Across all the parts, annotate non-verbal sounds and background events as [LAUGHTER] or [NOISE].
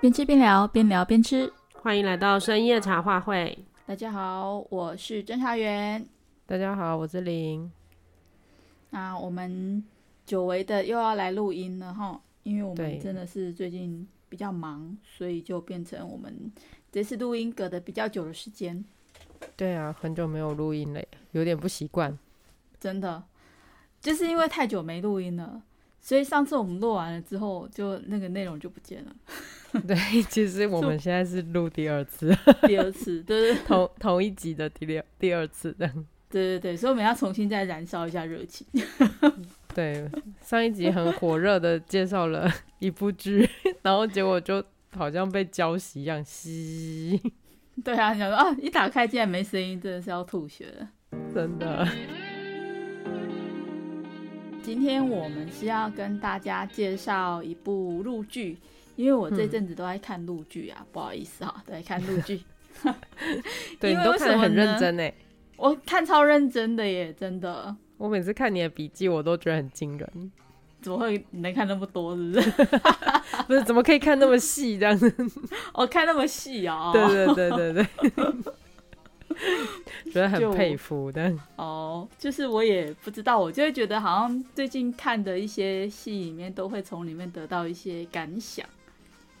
边吃边聊，边聊边吃。欢迎来到深夜茶话会。大家好，我是侦查员。大家好，我是林。那我们久违的又要来录音了哈，因为我们真的是最近比较忙，所以就变成我们这次录音隔的比较久的时间。对啊，很久没有录音了，有点不习惯。真的，就是因为太久没录音了。所以上次我们录完了之后，就那个内容就不见了。[LAUGHS] 对，其实我们现在是录第二次，第二次，对对，同 [LAUGHS] 同一集的第二第二次这样。对对对，所以我们要重新再燃烧一下热情。[LAUGHS] 对，上一集很火热的介绍了一部剧，然后结果就好像被浇熄一样，吸。对啊，你想说啊，一打开竟然没声音，真的是要吐血了，真的。今天我们是要跟大家介绍一部陆剧，因为我这阵子都在看陆剧啊，嗯、不好意思哈，都在看陆剧。[LAUGHS] 对，你都看得很认真呢，我看超认真的耶，真的。我每次看你的笔记，我都觉得很惊人。怎么会能看那么多？是不是？[LAUGHS] 不是，怎么可以看那么细这样子？[LAUGHS] 我看那么细啊、哦？对对对对对。觉得很佩服的哦，就是我也不知道，我就会觉得好像最近看的一些戏里面，都会从里面得到一些感想。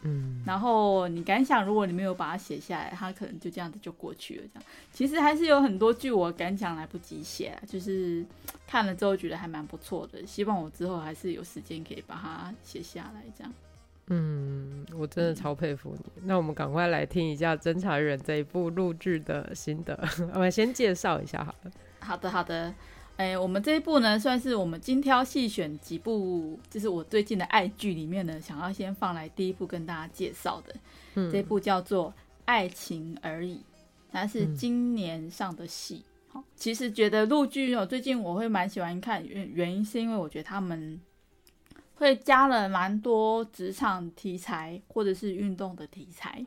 嗯，然后你敢想，如果你没有把它写下来，它可能就这样子就过去了。这样，其实还是有很多剧我敢想来不及写，就是看了之后觉得还蛮不错的，希望我之后还是有时间可以把它写下来，这样。嗯，我真的超佩服你。嗯、那我们赶快来听一下《侦查员》这一部录制的心得。[LAUGHS] 我们先介绍一下好了。好的，好的。哎、欸，我们这一部呢，算是我们精挑细选几部，就是我最近的爱剧里面呢，想要先放来第一部跟大家介绍的。嗯，这一部叫做《爱情而已》，它是今年上的戏。好、嗯，其实觉得陆剧哦，最近我会蛮喜欢看，原原因是因为我觉得他们。会加了蛮多职场题材或者是运动的题材，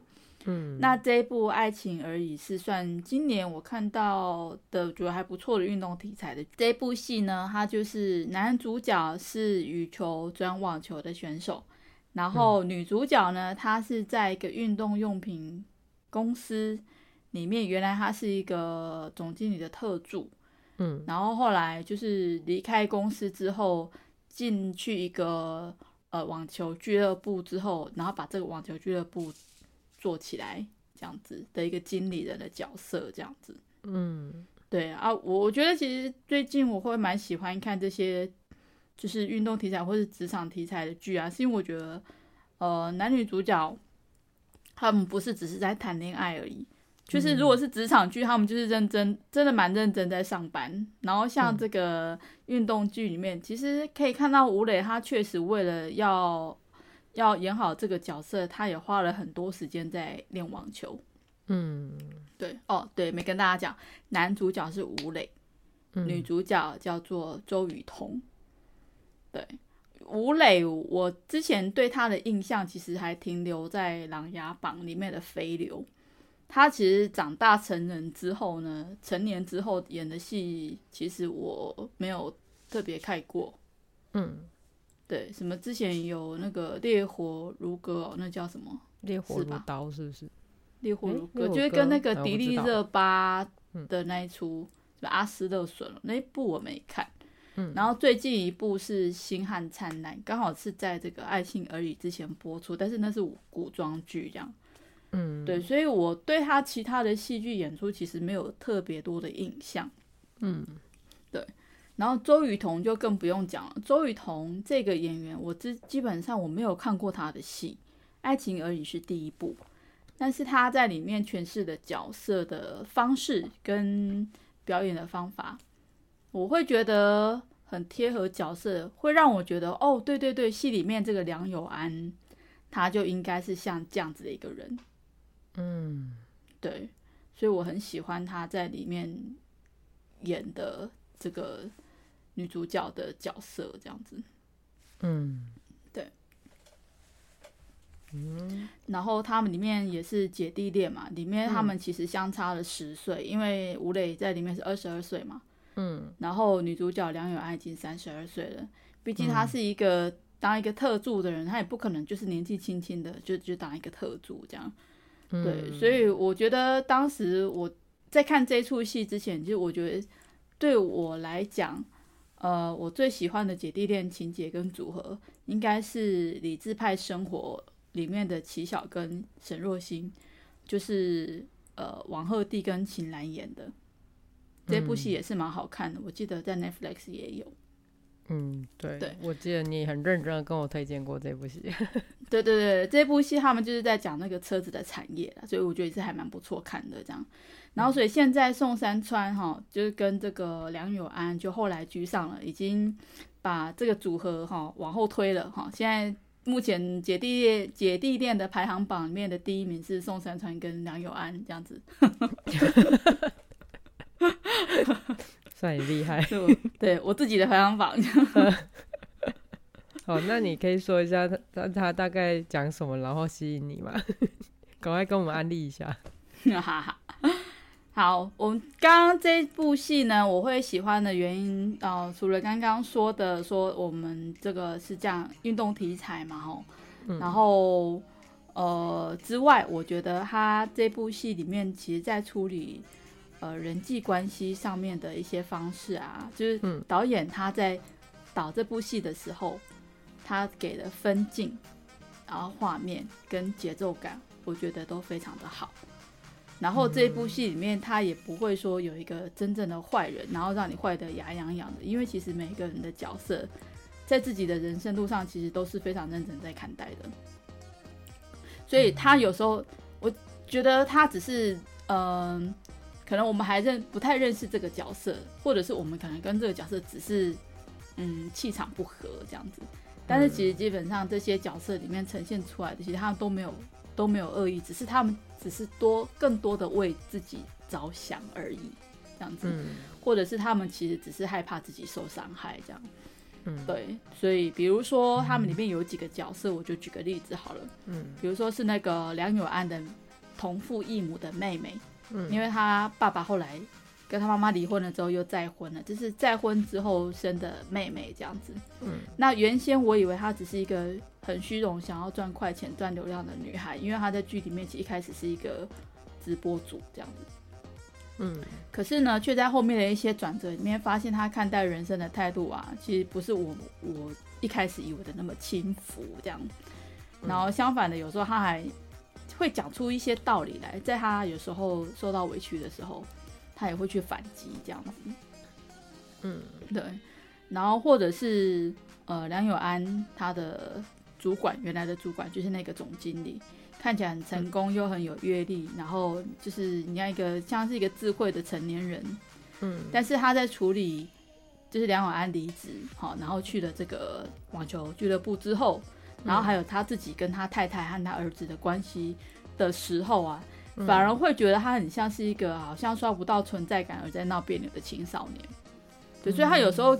嗯，那这一部《爱情而已》是算今年我看到的觉得还不错的运动题材的这一部戏呢。它就是男主角是羽球转网球的选手，然后女主角呢，她是在一个运动用品公司里面，原来她是一个总经理的特助，嗯，然后后来就是离开公司之后。进去一个呃网球俱乐部之后，然后把这个网球俱乐部做起来，这样子的一个经理人的角色，这样子。嗯，对啊，我我觉得其实最近我会蛮喜欢看这些就是运动题材或是职场题材的剧啊，是因为我觉得呃男女主角他们不是只是在谈恋爱而已。就是如果是职场剧，他们就是认真，真的蛮认真在上班。然后像这个运动剧里面，其实可以看到吴磊，他确实为了要要演好这个角色，他也花了很多时间在练网球。嗯，对，哦，对，没跟大家讲，男主角是吴磊，女主角叫做周雨彤。对，吴磊，我之前对他的印象其实还停留在《琅琊榜》里面的飞流。他其实长大成人之后呢，成年之后演的戏，其实我没有特别看过。嗯，对，什么之前有那个烈火如歌哦，那叫什么？烈火如刀是不是？烈火如歌就是跟那个迪丽热巴的那一出，就阿斯勒损那一部我没看。嗯，然后最近一部是《星汉灿烂》，刚好是在这个《爱情而已》之前播出，但是那是古装剧这样。嗯，对，所以我对他其他的戏剧演出其实没有特别多的印象。嗯，对，然后周雨彤就更不用讲了。周雨彤这个演员，我基基本上我没有看过他的戏，《爱情而已》是第一部，但是他在里面诠释的角色的方式跟表演的方法，我会觉得很贴合角色，会让我觉得哦，对对对，戏里面这个梁友安，他就应该是像这样子的一个人。嗯，对，所以我很喜欢他在里面演的这个女主角的角色，这样子。嗯，对。嗯，然后他们里面也是姐弟恋嘛，里面他们其实相差了十岁，嗯，因为吴磊在里面是二十二岁嘛。嗯，然后女主角梁友安已经三十二岁了，毕竟她是一个当一个特助的人，他也不可能就是年纪轻轻的就就当一个特助这样。对，所以我觉得当时我在看这出戏之前，就我觉得对我来讲，呃，我最喜欢的姐弟恋情节跟组合，应该是《理智派生活》里面的齐晓跟沈若欣，就是呃王鹤棣跟秦岚演的这部戏也是蛮好看的，我记得在 Netflix 也有。嗯，对，对，我记得你很认真的跟我推荐过这部戏。[LAUGHS] 对对对，这部戏他们就是在讲那个车子的产业，所以我觉得也是还蛮不错看的这样。然后所以现在宋山川哈，就是跟这个梁友安就后来居上了，已经把这个组合哈往后推了哈。现在目前姐弟恋姐弟恋的排行榜里面的第一名是宋山川跟梁友安这样子。[LAUGHS] 算你厉害，[LAUGHS] 对 [LAUGHS] 我自己的排行榜。[LAUGHS] 好，那你可以说一下他他他大概讲什么，然后吸引你吗？赶快跟我们安利一下。好，我们刚刚这部戏呢，我会喜欢的原因啊、呃，除了刚刚说的，说我们这个是这样运动题材嘛，吼，然后呃之外，我觉得他这部戏里面，其实在处理。呃，人际关系上面的一些方式啊，就是导演他在导这部戏的时候，他给的分镜，然后画面跟节奏感，我觉得都非常的好。然后这部戏里面，他也不会说有一个真正的坏人，然后让你坏得牙痒痒的，因为其实每个人的角色，在自己的人生路上，其实都是非常认真在看待的。所以他有时候，我觉得他只是，嗯、呃。可能我们还认不太认识这个角色，或者是我们可能跟这个角色只是嗯气场不合这样子，但是其实基本上这些角色里面呈现出来的，其实他们都没有都没有恶意，只是他们只是多更多的为自己着想而已这样子，或者是他们其实只是害怕自己受伤害这样，嗯，对，所以比如说他们里面有几个角色，我就举个例子好了，嗯，比如说是那个梁友安的同父异母的妹妹。因为他爸爸后来跟他妈妈离婚了之后又再婚了，就是再婚之后生的妹妹这样子。嗯，那原先我以为她只是一个很虚荣、想要赚快钱、赚流量的女孩，因为她在剧里面其实一开始是一个直播主这样子。嗯，可是呢，却在后面的一些转折里面，发现她看待人生的态度啊，其实不是我我一开始以为的那么轻浮这样。然后相反的，有时候她还。会讲出一些道理来，在他有时候受到委屈的时候，他也会去反击这样子。嗯，对。然后或者是呃梁友安他的主管，原来的主管就是那个总经理，看起来很成功又很有阅历，然后就是你要一个像是一个智慧的成年人。嗯。但是他在处理就是梁永安离职，好，然后去了这个网球俱乐部之后。然后还有他自己跟他太太和他儿子的关系的时候啊，反而会觉得他很像是一个好像刷不到存在感而在闹别扭的青少年。对，所以他有时候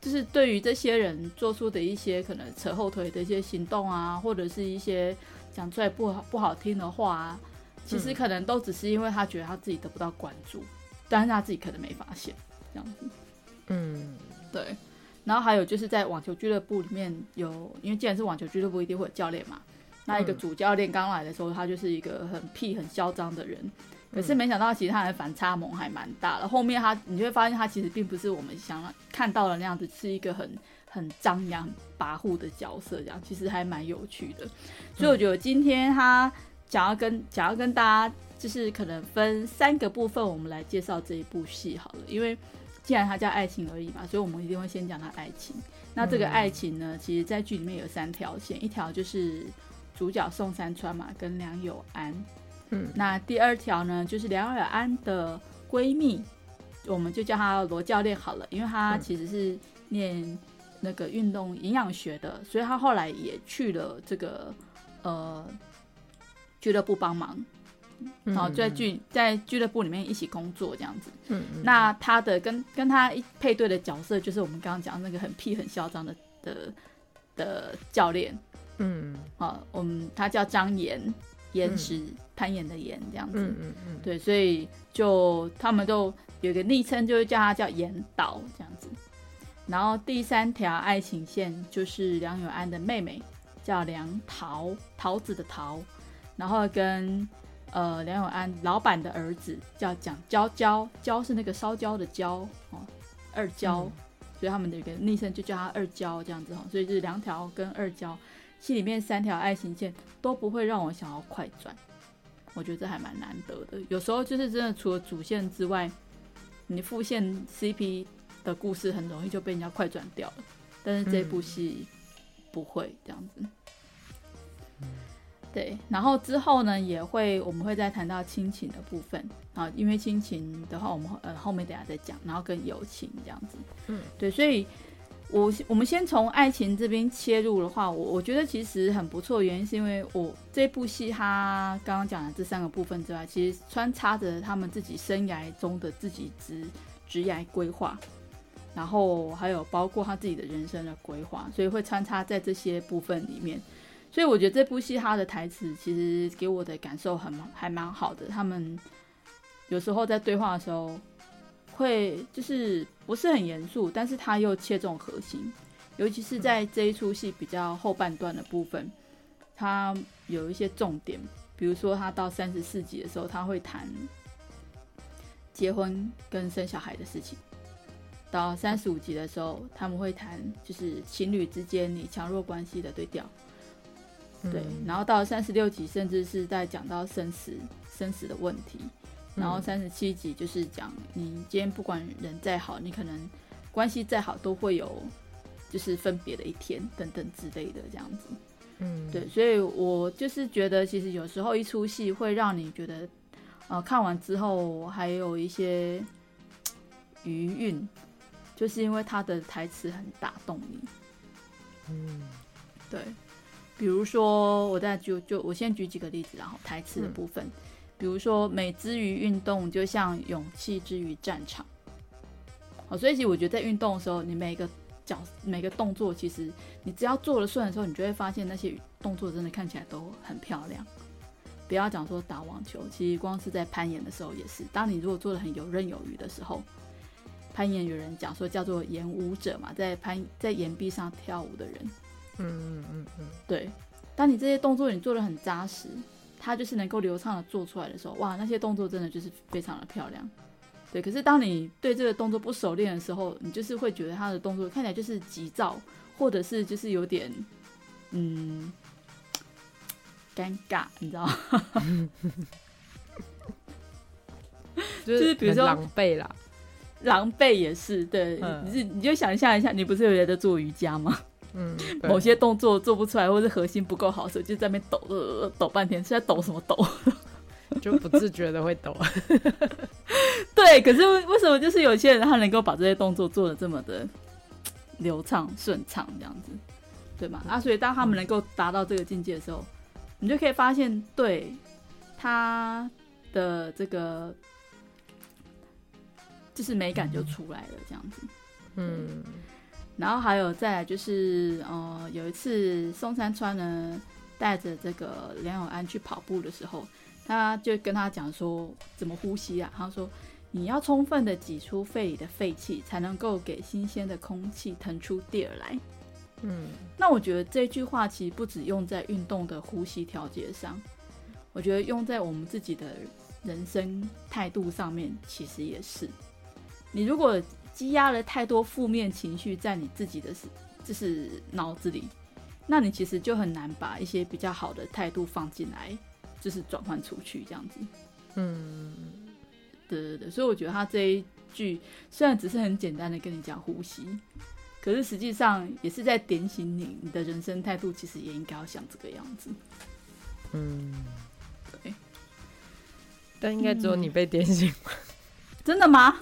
就是对于这些人做出的一些可能扯后腿的一些行动啊，或者是一些讲出来不好不好听的话啊，其实可能都只是因为他觉得他自己得不到关注，但是他自己可能没发现这样子。嗯，对。然后还有就是在网球俱乐部里面有，因为既然是网球俱乐部，一定会有教练嘛。那一个主教练刚来的时候，他就是一个很屁、很嚣张的人。可是没想到，其实他的反差萌还蛮大的。后面他，你就会发现他其实并不是我们想看到的那样子，是一个很很张扬、跋扈的角色，这样其实还蛮有趣的。所以我觉得今天他想要跟想要跟大家，就是可能分三个部分，我们来介绍这一部戏好了，因为。既然它叫爱情而已嘛，所以我们一定会先讲它爱情。那这个爱情呢，其实在剧里面有三条线，一条就是主角宋山川嘛，跟梁友安。嗯，那第二条呢，就是梁友安的闺蜜，我们就叫她罗教练好了，因为她其实是念那个运动营养学的，所以她后来也去了这个呃俱乐部帮忙。然后在俱在俱乐部里面一起工作这样子，嗯，那他的跟跟他一配对的角色就是我们刚刚讲那个很屁很嚣张的的的教练，嗯，好，我们他叫张岩，岩石攀岩的岩这样子，嗯嗯嗯，对，所以就他们都有一个昵称，就是叫他叫岩导这样子。然后第三条爱情线就是梁永安的妹妹，叫梁桃，桃子的桃，然后跟呃梁永安老板的儿子叫蒋娇娇，娇是那个烧焦的焦哦，二娇，嗯、所以他们的一个昵称就叫他二娇这样子哈，所以就是梁条跟二娇，戏里面三条爱情线都不会让我想要快转，我觉得这还蛮难得的，有时候就是真的除了主线之外，你副线 CP。的故事很容易就被人家快转掉了，但是这部戏不会这样子。嗯、对，然后之后呢，也会我们会再谈到亲情的部分啊，因为亲情的话，我们呃后面等下再讲，然后跟友情这样子。嗯，对，所以我我们先从爱情这边切入的话，我我觉得其实很不错，原因是因为我这部戏它刚刚讲的这三个部分之外，其实穿插着他们自己生涯中的自己职职业规划。然后还有包括他自己的人生的规划，所以会穿插在这些部分里面。所以我觉得这部戏他的台词其实给我的感受很还蛮好的。他们有时候在对话的时候，会就是不是很严肃，但是他又切中核心。尤其是在这一出戏比较后半段的部分，他有一些重点，比如说他到三十四集的时候，他会谈结婚跟生小孩的事情。到三十五集的时候，他们会谈就是情侣之间你强弱关系的对调，对。然后到三十六集，甚至是在讲到生死生死的问题。然后三十七集就是讲你今天不管人再好，你可能关系再好都会有就是分别的一天等等之类的这样子。嗯，对。所以我就是觉得，其实有时候一出戏会让你觉得，呃，看完之后还有一些余韵。就是因为他的台词很打动你，嗯，对，比如说我再就就我先举几个例子，然后台词的部分，嗯、比如说美之于运动，就像勇气之于战场。好，所以其实我觉得在运动的时候，你每个脚每个动作，其实你只要做了顺的时候，你就会发现那些动作真的看起来都很漂亮。不要讲说打网球，其实光是在攀岩的时候也是，当你如果做的很游刃有余的时候。攀岩有人讲说叫做演舞者嘛，在攀在岩壁上跳舞的人，嗯嗯嗯嗯，对。当你这些动作你做的很扎实，它就是能够流畅的做出来的时候，哇，那些动作真的就是非常的漂亮。对，可是当你对这个动作不熟练的时候，你就是会觉得他的动作看起来就是急躁，或者是就是有点嗯尴尬，你知道吗？[LAUGHS] 就是比如说狼狈啦。狼狈也是，对，嗯、你你就想象一下，你不是有人在做瑜伽吗？嗯，某些动作做不出来，或者核心不够好，所以就在那边抖抖抖半天，是在抖什么抖？[LAUGHS] 就不自觉的会抖。[LAUGHS] 对，可是为什么就是有些人他能够把这些动作做的这么的流畅顺畅这样子，对吗？啊，所以当他们能够达到这个境界的时候，你就可以发现，对他的这个。就是美感就出来了，这样子，嗯，然后还有再来就是，呃，有一次宋山川呢带着这个梁永安去跑步的时候，他就跟他讲说怎么呼吸啊？他说你要充分的挤出肺里的废气，才能够给新鲜的空气腾出地儿来。嗯，那我觉得这句话其实不止用在运动的呼吸调节上，我觉得用在我们自己的人生态度上面，其实也是。你如果积压了太多负面情绪在你自己的就是脑子里，那你其实就很难把一些比较好的态度放进来，就是转换出去这样子。嗯，对对对，所以我觉得他这一句虽然只是很简单的跟你讲呼吸，可是实际上也是在点醒你，你的人生态度其实也应该要像这个样子。嗯，对。但应该只有你被点醒吗？嗯，真的吗？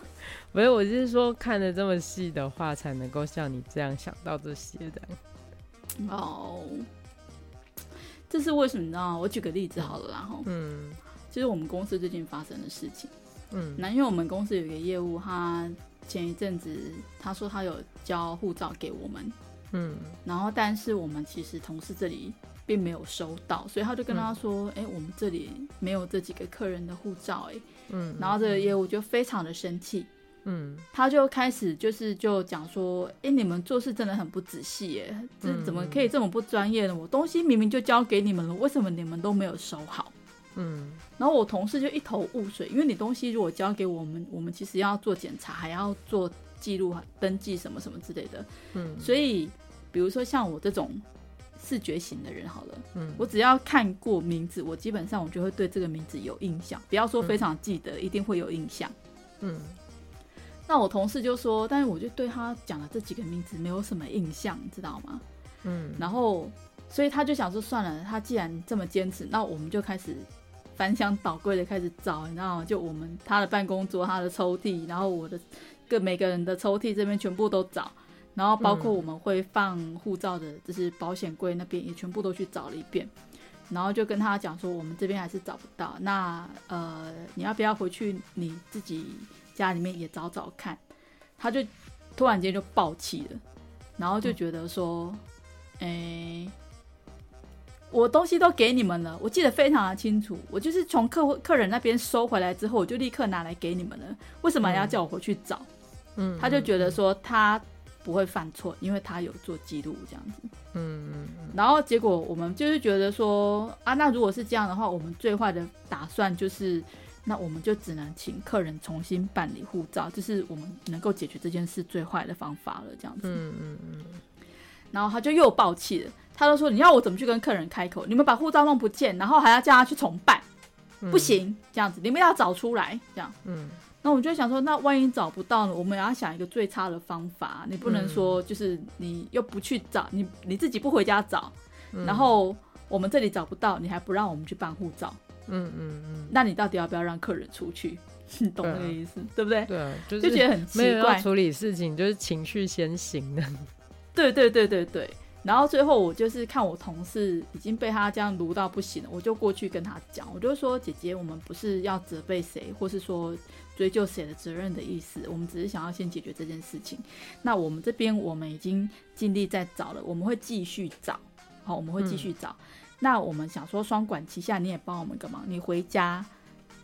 不是，我就是说，看的这么细的话，才能够像你这样想到这些的。哦，这是为什么呢？我举个例子好了，然后，嗯，就是我们公司最近发生的事情。嗯，那因为我们公司有一个业务，他前一阵子他说他有交护照给我们，嗯，然后但是我们其实同事这里并没有收到，所以他就跟他说：“哎、嗯，我们这里没有这几个客人的护照。”哎。嗯，然后这个业务就非常的生气，嗯，他就开始就是就讲说，哎，你们做事真的很不仔细耶，这怎么可以这么不专业呢？我东西明明就交给你们了，为什么你们都没有收好？嗯，然后我同事就一头雾水，因为你东西如果交给我们，我们其实要做检查，还要做记录、登记什么什么之类的。嗯，所以比如说像我这种视觉型的人，好了，嗯，我只要看过名字，我基本上我就会对这个名字有印象，不要说非常记得，嗯，一定会有印象。嗯，那我同事就说，但是我就对他讲的这几个名字没有什么印象，你知道吗？嗯，然后所以他就想说，算了，他既然这么坚持，那我们就开始。翻箱倒柜的开始找，你知道吗？就我们他的办公桌、他的抽屉，然后我的各每个人的抽屉这边全部都找，然后包括我们会放护照的，就是保险柜那边也全部都去找了一遍，然后就跟他讲说，我们这边还是找不到，那呃，你要不要回去你自己家里面也找找看？他就突然间就爆气了，然后就觉得说，哎、嗯。欸我东西都给你们了，我记得非常的清楚。我就是从客户客人那边收回来之后，我就立刻拿来给你们了。为什么还要叫我回去找？嗯，他就觉得说他不会犯错，因为他有做记录这样子。嗯嗯。然后结果我们就是觉得说啊，那如果是这样的话，我们最坏的打算就是，那我们就只能请客人重新办理护照，这是我们能够解决这件事最坏的方法了。这样子。嗯嗯嗯。然后他就又爆气了。他就说：“你要我怎么去跟客人开口？你们把护照弄不见，然后还要叫他去重办，嗯、不行，这样子你们要找出来，这样。嗯，那我就想说，那万一找不到呢？我们也要想一个最差的方法。你不能说就是你又不去找，你你自己不回家找，嗯、然后我们这里找不到，你还不让我们去办护照。嗯嗯嗯，那你到底要不要让客人出去？[LAUGHS] 你懂那个意思，对，不对？对啊，就觉得很奇怪。没有要处理事情，就是情绪先行的。对对对对对。”然后最后我就是看我同事已经被他这样撸到不行了，我就过去跟他讲，我就说，姐姐，我们不是要责备谁，或是说追究谁的责任的意思，我们只是想要先解决这件事情。那我们这边我们已经尽力在找了，我们会继续找，好，我们会继续找。嗯、那我们想说双管齐下，你也帮我们个忙，你回家。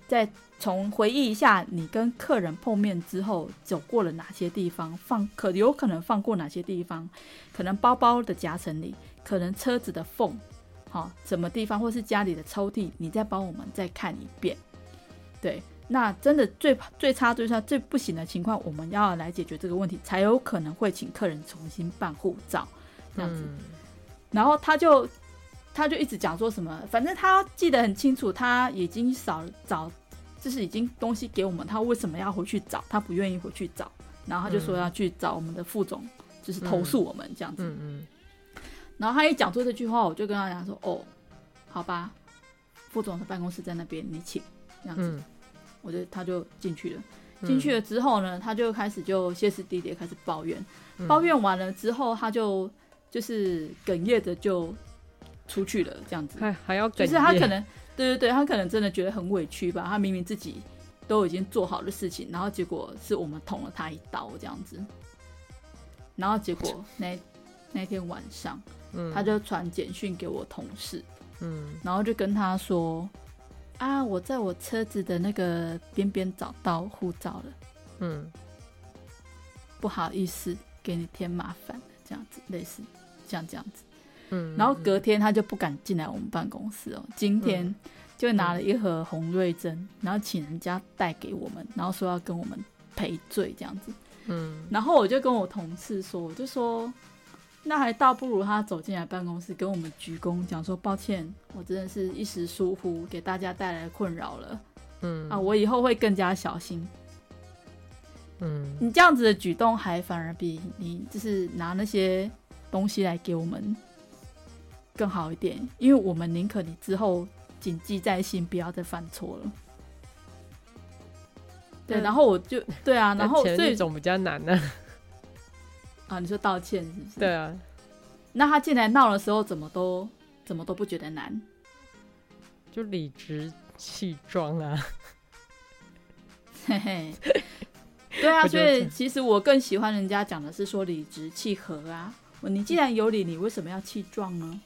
再从回忆一下，你跟客人碰面之后走过了哪些地方，放可有可能放过哪些地方？可能包包的夹层里，可能车子的缝，好、哦，什么地方，或是家里的抽屉，你再帮我们再看一遍。对，那真的最最差、最差、最不行的情况，我们要来解决这个问题，才有可能会请客人重新办护照，这样子。嗯、然后他就他就一直讲说什么，反正他记得很清楚，他已经少找。就是已经东西给我们，他为什么要回去找？他不愿意回去找，然后他就说要去找我们的副总，就是投诉我们这样子。嗯嗯。然后他一讲出这句话，我就跟他讲说：“哦，好吧，副总的办公室在那边，你请。”这样子，我就他就进去了。进去了之后呢，他就开始就歇斯底里开始抱怨，抱怨完了之后，他就就是哽咽着就出去了，这样子。还还要？就是他可能。对对对，他可能真的觉得很委屈吧。他明明自己都已经做好的事情，然后结果是我们捅了他一刀这样子。然后结果那那天晚上，嗯，他就传简讯给我同事，嗯，然后就跟他说：“啊，我在我车子的那个边边找到护照了，嗯，不好意思，给你添麻烦，这样子，类似像这样子。”嗯，然后隔天他就不敢进来我们办公室哦。今天就拿了一盒红瑞珍，嗯、然后请人家带给我们，然后说要跟我们赔罪这样子。嗯，然后我就跟我同事说，我就说，那还倒不如他走进来办公室跟我们鞠躬，讲说抱歉，我真的是一时疏忽，给大家带来困扰了。嗯啊，我以后会更加小心。嗯，你这样子的举动还反而比你就是拿那些东西来给我们。更好一点，因为我们宁可你之后谨记在心，不要再犯错了。对，然后我就 [LAUGHS] 对啊，然后这种比较难呢。[LAUGHS] 啊，你说道歉是不是？对啊。那他进来闹的时候，怎么都怎么都不觉得难？就理直气壮啊。嘿嘿。对啊，[LAUGHS] 所以其实我更喜欢人家讲的是说理直气和啊。你既然有理，你为什么要气壮呢？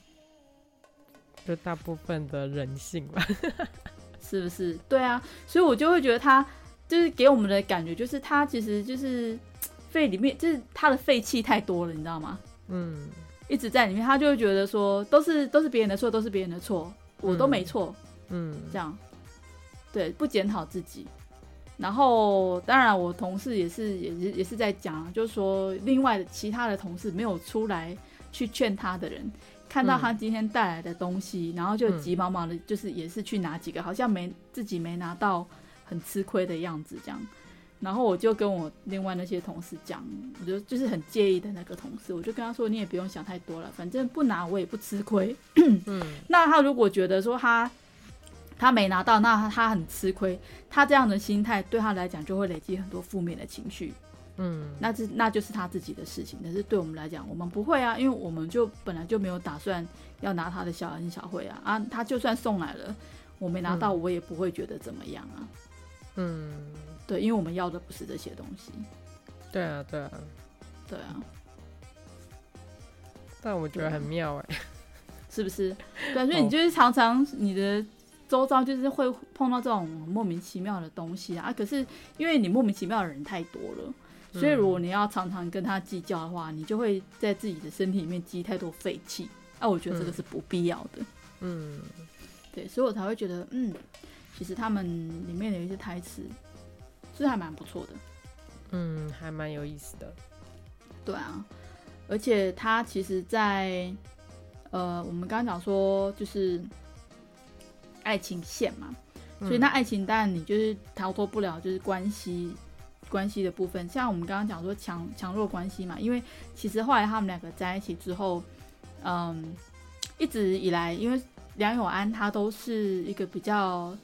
就大部分的人性吧，[LAUGHS] 是不是？对啊，所以我就会觉得他就是给我们的感觉就是他其实就是 [TSK] 肺里面就是他的废气太多了，你知道吗？嗯，一直在里面，他就会觉得说都是都是别人的错，都是别人的错，我都没错。嗯，这样，对，不检讨自己。然后，当然，我同事也是，也是，也是在讲，就是说，另外的其他的同事没有出来去劝他的人，看到他今天带来的东西，嗯、然后就急忙忙的，就是也是去拿几个，好像没自己没拿到，很吃亏的样子，这样。然后我就跟我另外那些同事讲，我就就是很介意的那个同事，我就跟他说，你也不用想太多了，反正不拿我也不吃亏。嗯，[CLEARS THROAT] 那他如果觉得说他。他没拿到，那他很吃亏。他这样的心态对他来讲就会累积很多负面的情绪。嗯，那这那就是他自己的事情。但是对我们来讲，我们不会啊，因为我们就本来就没有打算要拿他的小恩小惠啊。啊，他就算送来了，我没拿到，我也不会觉得怎么样啊。嗯，对，因为我们要的不是这些东西。对啊，对啊，对啊。但我觉得很妙哎，是不是？对啊，[LAUGHS] 所以你就是常常你的。周遭就是会碰到这种莫名其妙的东西啊，啊，可是因为你莫名其妙的人太多了，所以如果你要常常跟他计较的话，你就会在自己的身体里面积太多废气。啊，我觉得这个是不必要的。嗯，对，所以我才会觉得，嗯，其实他们里面有一些台词，是还蛮不错的。嗯，还蛮有意思的。对啊，而且他其实在，在呃，我们刚刚讲说就是。爱情线嘛，所以那爱情当然你就是逃脱不了，就是关系关系的部分。像我们刚刚讲说强强弱关系嘛，因为其实后来他们两个在一起之后，嗯，一直以来，因为梁永安他都是一个比较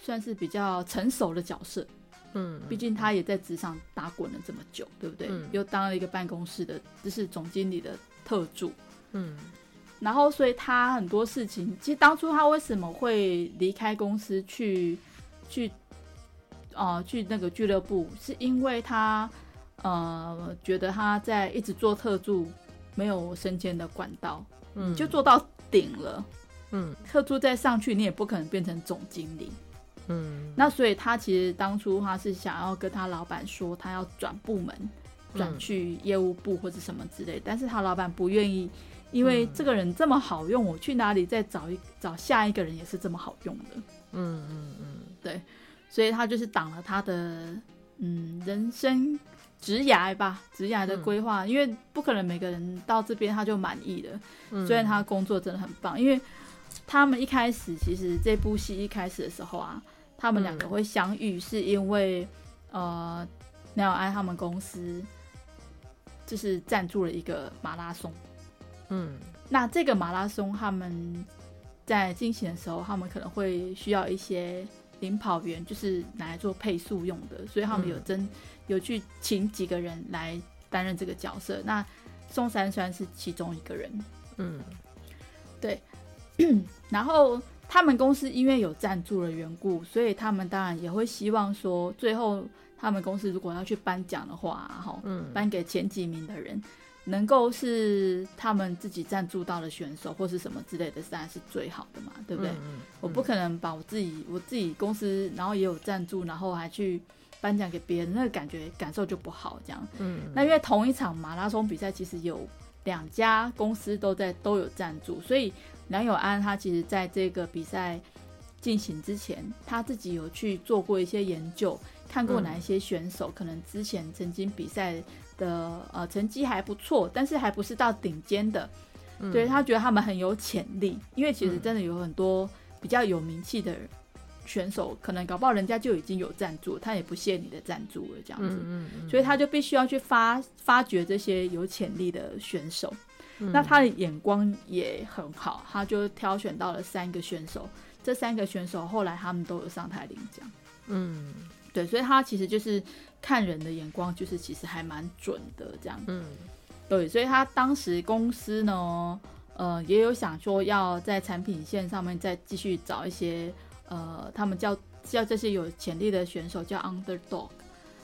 算是比较成熟的角色，嗯，毕竟他也在职场打滚了这么久，对不对？嗯，又当了一个办公室的，就是总经理的特助，嗯。然后，所以他很多事情，其实当初他为什么会离开公司去去，呃，去那个俱乐部，是因为他呃觉得他在一直做特助，没有升迁的管道，嗯，就做到顶了，嗯，特助再上去，你也不可能变成总经理，嗯，那所以他其实当初他是想要跟他老板说，他要转部门，转去业务部或者什么之类，但是他老板不愿意。因为这个人这么好用，我去哪里再找一找下一个人也是这么好用的。嗯嗯嗯，对，所以他就是挡了他的嗯人生职涯吧，职涯的规划。因为不可能每个人到这边他就满意的。虽然他工作真的很棒，因为他们一开始其实这部戏一开始的时候啊，他们两个会相遇，是因为呃梁有安他们公司就是赞助了一个马拉松。嗯，那这个马拉松他们在进行的时候，他们可能会需要一些领跑员，就是拿来做配速用的，所以他们有真、嗯、有去请几个人来担任这个角色。那宋三川是其中一个人，嗯，对。[COUGHS] 然后他们公司因为有赞助的缘故，所以他们当然也会希望说，最后他们公司如果要去颁奖的话，哈，嗯，颁给前几名的人。能够是他们自己赞助到的选手或是什么之类的，当然是最好的嘛，对不对？嗯嗯、我不可能把我自己我自己公司，然后也有赞助，然后还去颁奖给别人，那个感觉感受就不好。这样，嗯，那因为同一场马拉松比赛，其实有两家公司都在都有赞助，所以梁友安他其实在这个比赛进行之前，他自己有去做过一些研究，看过哪一些选手、嗯、可能之前曾经比赛。的呃成绩还不错，但是还不是到顶尖的，嗯、对，他觉得他们很有潜力，因为其实真的有很多比较有名气的选手，嗯、可能搞不好人家就已经有赞助，他也不屑你的赞助了这样子，所以他就必须要去发发掘这些有潜力的选手，嗯、那他的眼光也很好，他就挑选到了三个选手，这三个选手后来他们都有上台领奖，嗯，对，所以他其实就是。看人的眼光就是其实还蛮准的，这样。嗯，对，所以他当时公司呢，呃，也有想说要在产品线上面再继续找一些，呃，他们叫叫这些有潜力的选手叫 underdog，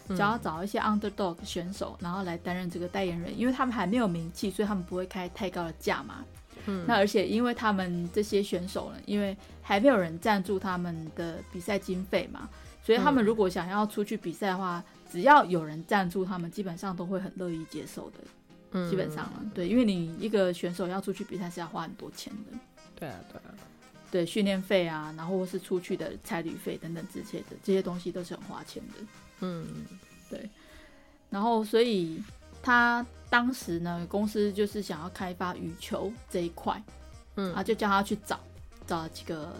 只要找一些 underdog 选手，然后来担任这个代言人，因为他们还没有名气，所以他们不会开太高的价嘛。嗯，那而且因为他们这些选手呢，因为还没有人赞助他们的比赛经费嘛。所以他们如果想要出去比赛的话，嗯、只要有人赞助他们，基本上都会很乐意接受的。嗯，基本上对，因为你一个选手要出去比赛是要花很多钱的。对啊，对啊，对，训练费啊，然后或是出去的差旅费等等之类的这些东西都是很花钱的。嗯，对。然后，所以他当时呢，公司就是想要开发羽球这一块，嗯，啊就叫他去找找几个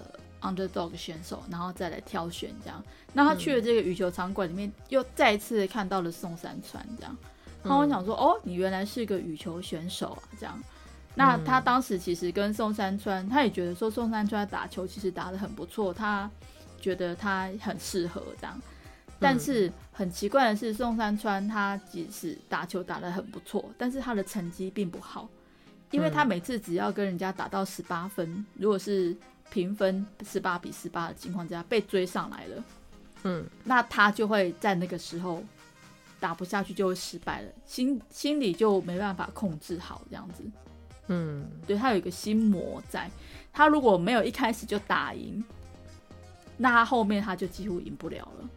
underdog 选手，然后再来挑选这样。那他去了这个羽球场馆里面，又再一次看到了宋山川这样。然后我想说，哦，你原来是个羽球选手啊，这样。那他当时其实跟宋山川，他也觉得说宋山川打球其实打得很不错，他觉得他很适合这样。但是很奇怪的是，宋山川他即使打球打得很不错，但是他的成绩并不好，因为他每次只要跟人家打到十八分，如果是平分十八比十八的情况之下被追上来了，嗯，那他就会在那个时候打不下去，就会失败了，心心里就没办法控制好这样子，嗯，对，他有一个心魔在，他如果没有一开始就打赢，那他后面他就几乎赢不了了。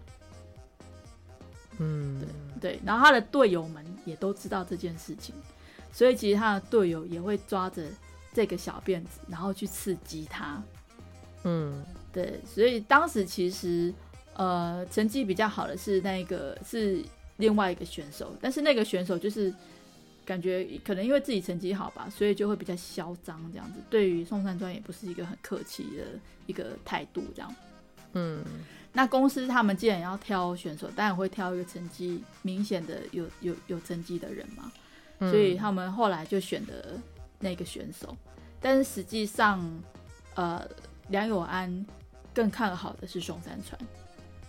嗯，对对，然后他的队友们也都知道这件事情，所以其实他的队友也会抓着这个小辫子，然后去刺激他。嗯，对，所以当时其实呃成绩比较好的是那个是另外一个选手，但是那个选手就是感觉可能因为自己成绩好吧，所以就会比较嚣张这样子，对于宋山庄也不是一个很客气的一个态度这样。嗯。那公司他们既然要挑选手，当然会挑一个成绩明显的有有有成绩的人嘛，嗯，所以他们后来就选的那个选手。但是实际上，呃，梁永安更看好的是宋山川，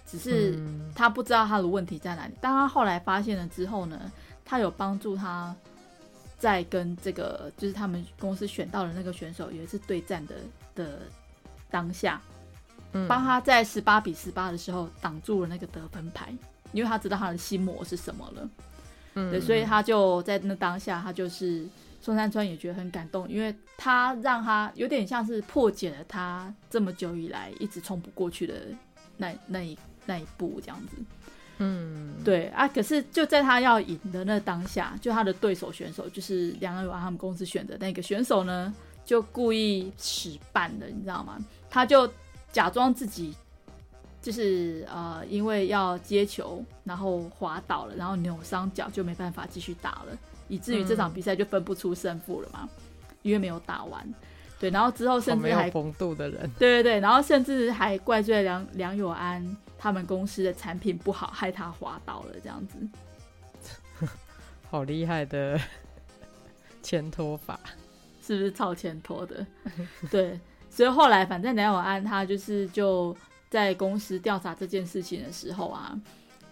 只是他不知道他的问题在哪里。当他后来发现了之后呢，他有帮助他在跟这个就是他们公司选到的那个选手有一次对战的的当下。帮他在十八比十八的时候挡住了那个得分牌，因为他知道他的心魔是什么了。嗯，对，所以他就在那当下，他就是宋山川也觉得很感动，因为他让他有点像是破解了他这么久以来一直冲不过去的那那一那一步这样子。嗯，对啊，可是就在他要赢的那当下，就他的对手选手就是梁友安他们公司选的那个选手呢，就故意使绊了，你知道吗？他就。假装自己就是呃，因为要接球，然后滑倒了，然后扭伤脚，就没办法继续打了，以至于这场比赛就分不出胜负了嘛，嗯，因为没有打完。对，然后之后甚至还风度的人，对对对，然后甚至还怪罪梁梁友安他们公司的产品不好，害他滑倒了这样子。[LAUGHS] 好厉害的 [LAUGHS] 前托法，是不是超前托的？[LAUGHS] 对。所以后来，反正梁友安他就是就在公司调查这件事情的时候啊，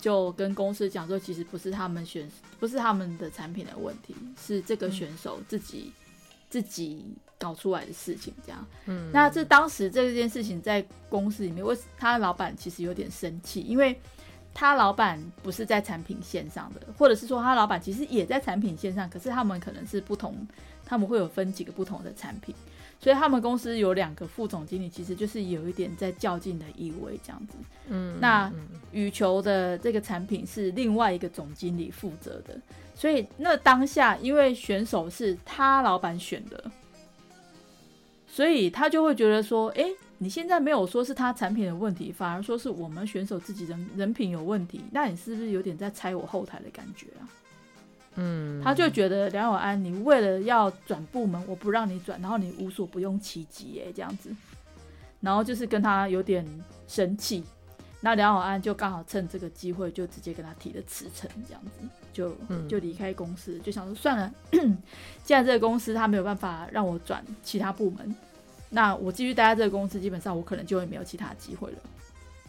就跟公司讲说，其实不是他们选，不是他们的产品的问题，是这个选手自己、嗯、自己搞出来的事情。这样，嗯，那这当时这件事情在公司里面，为他老板其实有点生气，因为他老板不是在产品线上的，或者是说他老板其实也在产品线上，可是他们可能是不同，他们会有分几个不同的产品。所以他们公司有两个副总经理，其实就是有一点在较劲的意味，这样子。嗯，那羽球的这个产品是另外一个总经理负责的，所以那当下因为选手是他老板选的，所以他就会觉得说，哎，你现在没有说是他产品的问题，反而说是我们选手自己人人品有问题，那你是不是有点在拆我后台的感觉啊？嗯，他就觉得梁永安，你为了要转部门，我不让你转，然后你无所不用其极，哎，这样子，然后就是跟他有点生气。那梁永安就刚好趁这个机会，就直接跟他提了辞呈，这样子就就离开公司，就想说算了，[CLEARS THROAT] 既然这个公司他没有办法让我转其他部门，那我继续待在这个公司，基本上我可能就会没有其他机会了。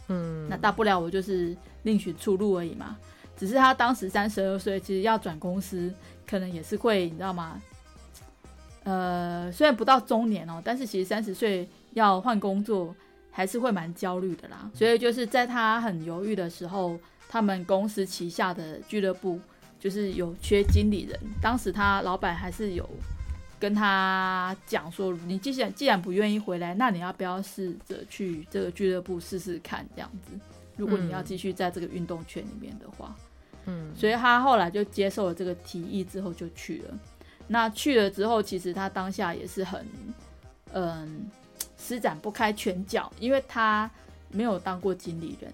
嗯，那大不了我就是另寻出路而已嘛。只是他当时三十二岁，其实要转公司，可能也是会，你知道吗？呃，虽然不到中年哦，但是其实三十岁要换工作，还是会蛮焦虑的啦。所以就是在他很犹豫的时候，他们公司旗下的俱乐部就是有缺经理人，当时他老板还是有跟他讲说，你既然既然不愿意回来，那你要不要试着去这个俱乐部试试看这样子？如果你要继续在这个运动圈里面的话，嗯，所以他后来就接受了这个提议之后就去了。那去了之后，其实他当下也是很，嗯，[TSK] 施展不开拳脚，因为他没有当过经理人，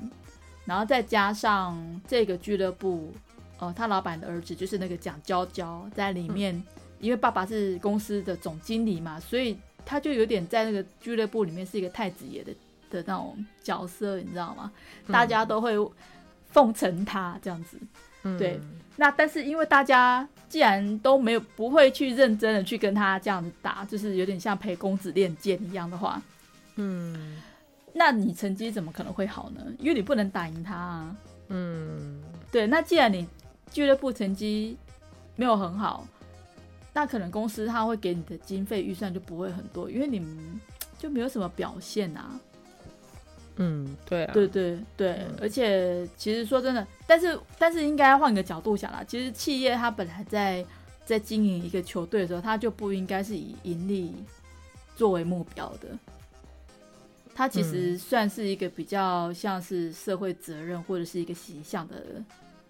然后再加上这个俱乐部，呃，他老板的儿子就是那个蒋娇娇在里面，嗯，因为爸爸是公司的总经理嘛，所以他就有点在那个俱乐部里面是一个太子爷的的那种角色，你知道吗？大家都会奉承他这样子，嗯，对。那但是因为大家既然都没有不会去认真的去跟他这样子打，就是有点像陪公子练剑一样的话，嗯，那你成绩怎么可能会好呢？因为你不能打赢他啊。嗯，对。那既然你俱乐部成绩没有很好，那可能公司他会给你的经费预算就不会很多，因为你们就没有什么表现啊。嗯，对啊，对对对，嗯，而且其实说真的，但是但是应该换个角度想啦，其实企业它本来在在经营一个球队的时候，它就不应该是以盈利作为目标的，它其实算是一个比较像是社会责任或者是一个形象的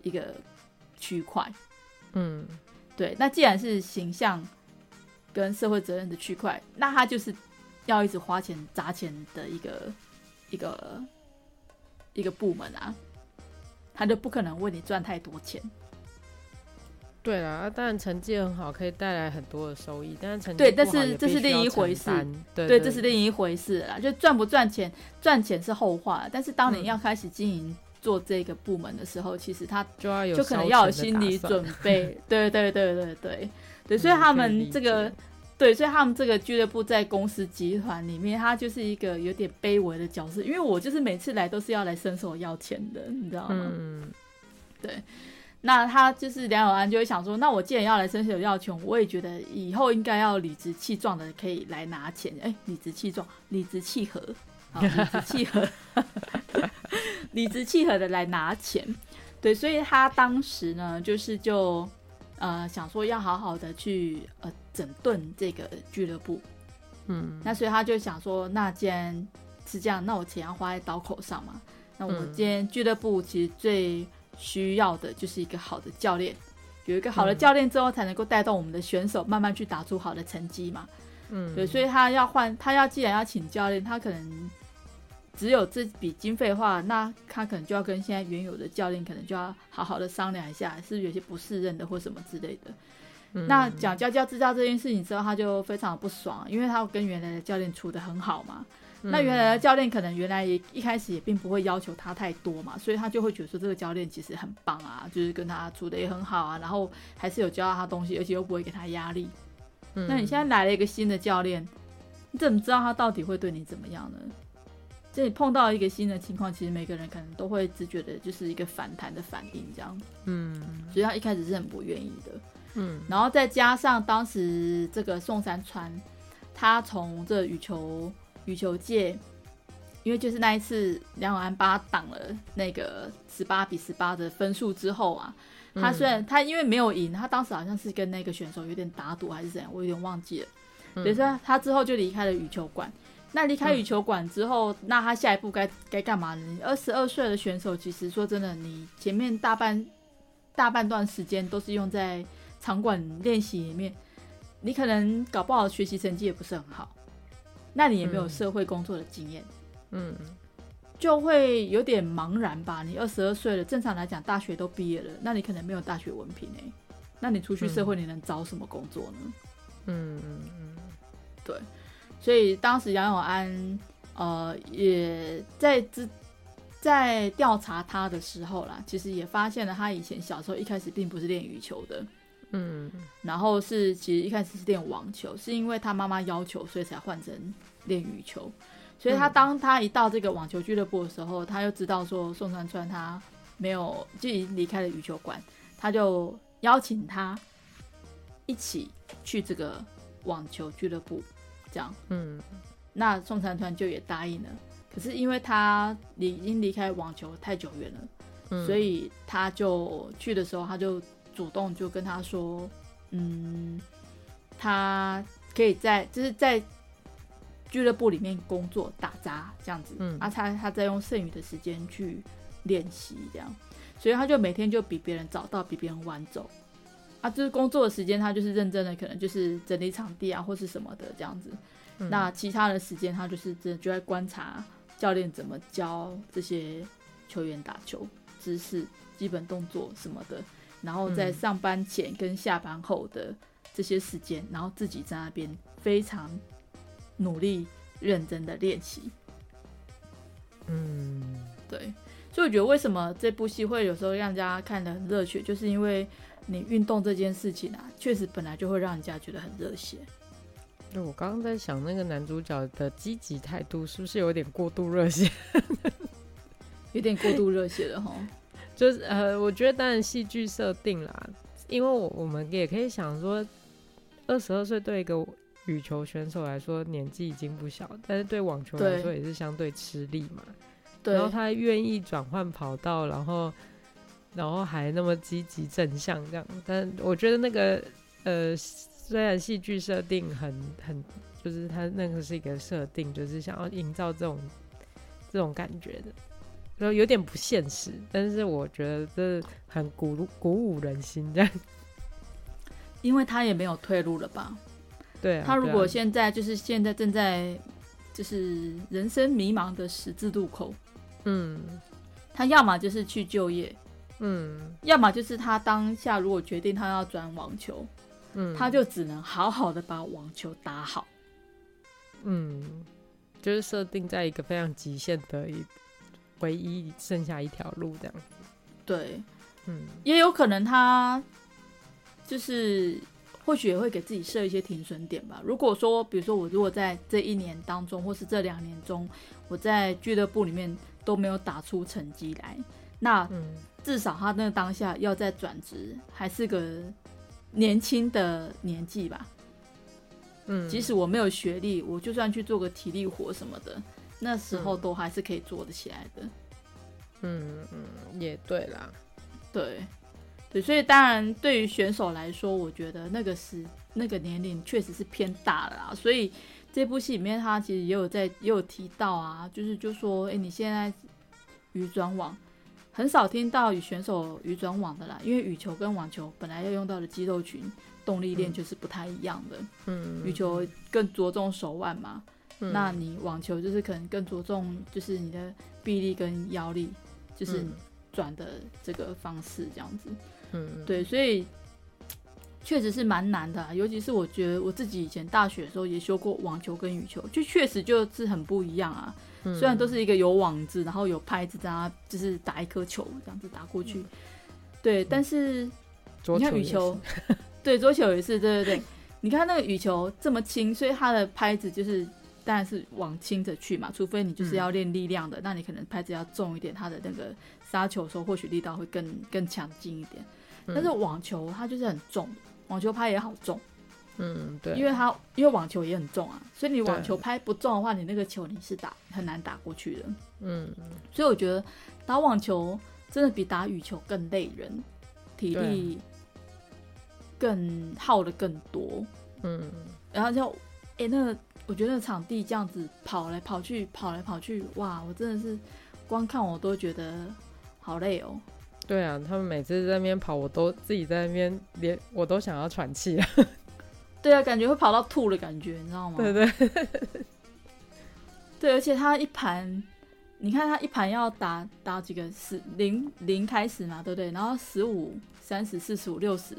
一个区块。嗯，对，那既然是形象跟社会责任的区块，那它就是要一直花钱砸钱的一个。一个一个部门啊，他就不可能为你赚太多钱。对啦，当然成绩很好，可以带来很多的收益，但是成绩对，但是这是另一回事。对，对，对，这是另一回事啦。就赚不赚钱，赚钱是后话。但是当你要开始经营做这个部门的时候，嗯、其实他就要有，就可能要有心理准备。对，对，对，对，对，对，对。所以他们这个。对，所以他们这个俱乐部在公司集团里面，他就是一个有点卑微的角色。因为我就是每次来都是要来伸手要钱的，你知道吗？嗯，对。那他就是梁永安就会想说，那我既然要来伸手要钱，我也觉得以后应该要理直气壮的可以来拿钱。哎，理直气壮，理直气和，啊，理直气和，[LAUGHS] 理直气和的来拿钱。对，所以他当时呢，就是就。呃，想说要好好的去呃整顿这个俱乐部，嗯，那所以他就想说，那既然是这样，那我钱要花在刀口上嘛。那我们今天俱乐部其实最需要的就是一个好的教练，有一个好的教练之后，才能够带动我们的选手慢慢去打出好的成绩嘛。嗯，对，所以他要换，他要既然要请教练，他可能。只有这笔经费的话，那他可能就要跟现在原有的教练可能就要好好的商量一下，是不是有些不适任的或什么之类的。嗯、那蒋娇娇知道这件事情之后，他就非常不爽，因为他跟原来的教练处的很好嘛。嗯、那原来的教练可能原来也一开始也并不会要求他太多嘛，所以他就会觉得说这个教练其实很棒啊，就是跟他处的也很好啊，然后还是有教到他东西，而且又不会给他压力。嗯、那你现在来了一个新的教练，你怎么知道他到底会对你怎么样呢？这里碰到一个新的情况，其实每个人可能都会自觉的，就是一个反弹的反应，这样。嗯，所以他一开始是很不愿意的。嗯，然后再加上当时这个宋山川，他从这羽球羽球界，因为就是那一次梁永安帮他挡了那个十八比十八的分数之后啊，他虽然他因为没有赢，他当时好像是跟那个选手有点打赌还是怎样，我有点忘记了。比如说他之后就离开了羽球馆。那离开羽球馆之后，嗯、那他下一步该该干嘛呢？二十二岁的选手，其实说真的，你前面大半大半段时间都是用在场馆练习里面，你可能搞不好学习成绩也不是很好，那你也没有社会工作的经验，嗯，就会有点茫然吧。你二十二岁了，正常来讲大学都毕业了，那你可能没有大学文凭哎，那你出去社会你能找什么工作呢？嗯嗯嗯，对。所以当时杨永安，呃，也在之在调查他的时候啦，其实也发现了他以前小时候一开始并不是练羽球的，嗯，然后是其实一开始是练网球，是因为他妈妈要求，所以才换成练羽球。所以他当他一到这个网球俱乐部的时候，他就知道说宋川川他没有就已经离开了羽球馆，他就邀请他一起去这个网球俱乐部。这样，嗯，那宋山川就也答应了。可是因为他已经离开网球太久远了，嗯，所以他就去的时候，他就主动就跟他说，嗯，他可以在就是在俱乐部里面工作打杂这样子，嗯，啊，他他在用剩余的时间去练习这样，所以他就每天就比别人早到，比别人晚走。啊，就是工作的时间，他就是认真的，可能就是整理场地啊，或是什么的这样子。嗯、那其他的时间，他就是真的就在观察教练怎么教这些球员打球姿势、基本动作什么的。然后在上班前跟下班后的这些时间，嗯、然后自己在那边非常努力、认真的练习。嗯，对。所以我觉得为什么这部戏会有时候让人家看得很热血，就是因为。你运动这件事情啊，确实本来就会让人家觉得很热血。对，我刚刚在想，那个男主角的积极态度是不是有点过度热血？[LAUGHS] 有点过度热血了哈。[LAUGHS] 就是呃，我觉得当然戏剧设定啦，因为我我们也可以想说，二十二岁对一个羽球选手来说年纪已经不小，但是对网球来说也是相对吃力嘛。对。然后他愿意转换跑道，然后。然后还那么积极正向这样，但我觉得那个呃，虽然戏剧设定很很，就是他那个是一个设定，就是想要营造这种这种感觉的，然后有点不现实，但是我觉得这很鼓鼓舞人心这样，[LAUGHS] 因为他也没有退路了吧？对啊，他如果现在就是现在正在就是人生迷茫的十字路口，嗯，他要么就是去就业。嗯，要么就是他当下如果决定他要转网球，嗯，他就只能好好的把网球打好。嗯，就是设定在一个非常极限的一唯一剩下一条路这样子。对，嗯，也有可能他就是或许也会给自己设一些停损点吧。如果说，比如说我如果在这一年当中，或是这两年中，我在俱乐部里面都没有打出成绩来，那嗯。至少他那个当下要在转职，还是个年轻的年纪吧。嗯，即使我没有学历，我就算去做个体力活什么的，那时候都还是可以做得起来的。嗯嗯，也对啦。对对，所以当然对于选手来说，我觉得那个是那个年龄确实是偏大了啦。所以这部戏里面他其实也有在也有提到啊，就是就说，哎、欸，你现在鱼转网。很少听到与选手羽转网的啦，因为羽球跟网球本来要用到的肌肉群动力链就是不太一样的。嗯，羽球更着重手腕嘛，嗯，那你网球就是可能更着重就是你的臂力跟腰力，就是转的这个方式这样子。嗯，对，所以确实是蛮难的啊，尤其是我觉得我自己以前大学的时候也修过网球跟羽球，就确实就是很不一样啊。虽然都是一个有网子，然后有拍子，这样就是打一颗球这样子打过去，嗯、对。但是你看羽球，[LAUGHS] 对，桌球也是，对对对。你看那个羽球这么轻，所以它的拍子就是当然是往轻着去嘛。除非你就是要练力量的，嗯、那你可能拍子要重一点，它的那个杀球的时候或许力道会更更强劲一点。但是网球它就是很重，网球拍也好重。嗯，对，因为它因为网球也很重啊，所以你网球拍不重的话，你那个球你是打很难打过去的。嗯，所以我觉得打网球真的比打羽球更累人，体力更耗的更多。嗯，然后就哎、欸，那个我觉得那个场地这样子跑来跑去，跑来跑去，哇，我真的是光看我都觉得好累哦。对啊，他们每次在那边跑，我都自己在那边连我都想要喘气啊。对啊，感觉会跑到吐的感觉，你知道吗？对对 [LAUGHS] 对，而且他一盘，你看他一盘要打打几个十零零开始嘛，对不对？然后十五、三十、四十五、六十，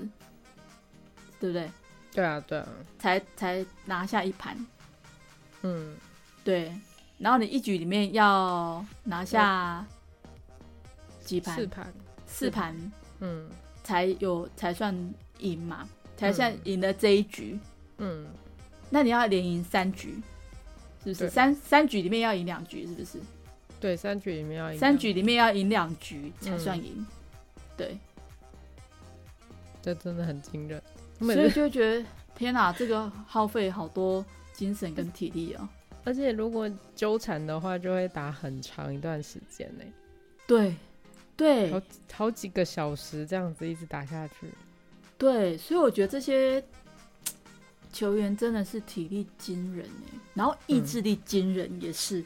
对不对？对啊，对啊，才才拿下一盘。嗯，对。然后你一局里面要拿下几盘？四盘，四盘。嗯，才有才算赢嘛。才算赢了这一局，嗯，那你要连赢三局，是不是？三三局里面要赢两局，是不是？对，三局里面要赢，三局里面要赢两局才算赢，嗯，对，这真的很惊人，所以就觉得天哪，这个耗费好多精神跟体力啊！而且如果纠缠的话，就会打很长一段时间呢。对，对，好好几个小时这样子一直打下去。对，所以我觉得这些球员真的是体力惊人哎，然后意志力惊人也是。嗯、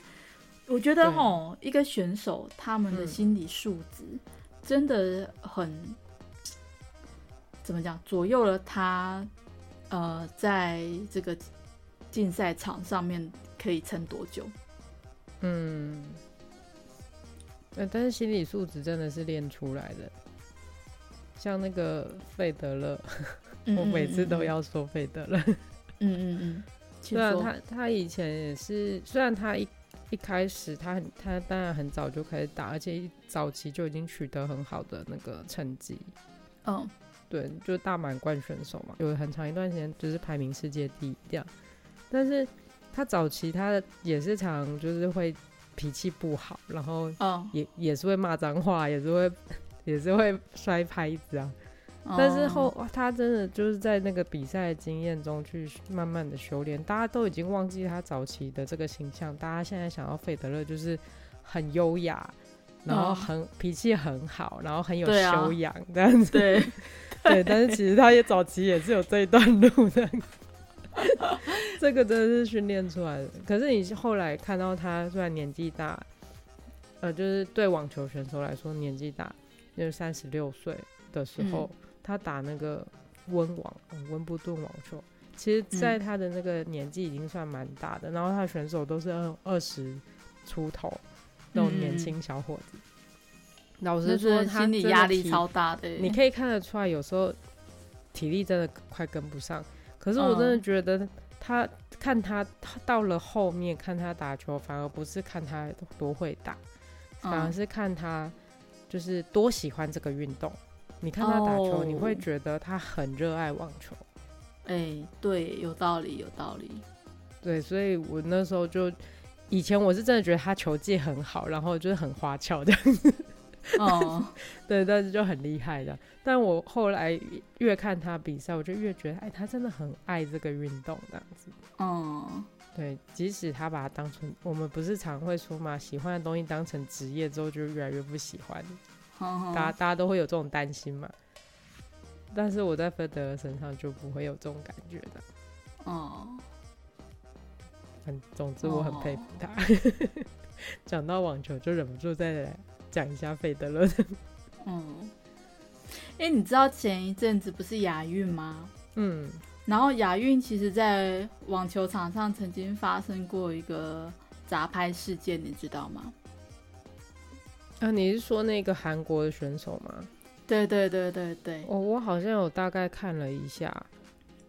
我觉得吼，一个选手他们的心理素质真的很、嗯、怎么讲，左右了他呃，在这个竞赛场上面可以撑多久。嗯，但是心理素质真的是练出来的。像那个费德勒，[LAUGHS] 我每次都要说费德勒。嗯嗯嗯，虽然 [LAUGHS] 他他以前也是，虽然他一。一开始他很他当然很早就开始打，而且一早期就已经取得很好的那个成绩。嗯、oh.，对，就是大满贯选手嘛，有很长一段时间就是排名世界第一这样。但是他早期他也是常就是会脾气不好，然后也、oh. 也是会骂脏话，也是会也是会摔拍子啊。但是后他真的就是在那个比赛经验中去慢慢的修炼，大家都已经忘记他早期的这个形象，大家现在想要费德勒就是很优雅，然后很脾气很好，然后很有修养这样子。对，[LAUGHS] 对，但是其实他也早期也是有这一段路的，[LAUGHS] 这个真的是训练出来的。可是你后来看到他虽然年纪大，呃，就是对网球选手来说年纪大，就是三十六岁的时候。嗯他打那个温网，温布顿网球，其实在他的那个年纪已经算蛮大的，嗯。然后他的选手都是二二十出头那种年轻小伙子。嗯、老实说，他心理压力超大的。你可以看得出来，有时候体力真的快跟不上。可是我真的觉得他，他看他，他到了后面看他打球，反而不是看他多会打，反而是看他就是多喜欢这个运动。你看他打球，oh, 你会觉得他很热爱网球。哎、欸，对，有道理，有道理。对，所以我那时候就，以前我是真的觉得他球技很好，然后就是很花俏这样子。哦、oh. [LAUGHS] 对，但是就很厉害的。但我后来越看他比赛，我就越觉得，哎，他真的很爱这个运动这样子。哦、oh.。对，即使他把它当成，我们不是常会说嘛，喜欢的东西当成职业之后，就越来越不喜欢。大家大家都会有这种担心嘛，但是我在费德勒身上就不会有这种感觉的。哦，[LAUGHS] 很，总之我很佩服他。讲、哦、[LAUGHS] 到网球，就忍不住再来讲一下费德勒。嗯，哎、欸，你知道前一阵子不是亚运吗？嗯，然后亚运其实，在网球场上曾经发生过一个砸拍事件，你知道吗？啊，你是说那个韩国的选手吗？对对对对对。哦，我好像有大概看了一下，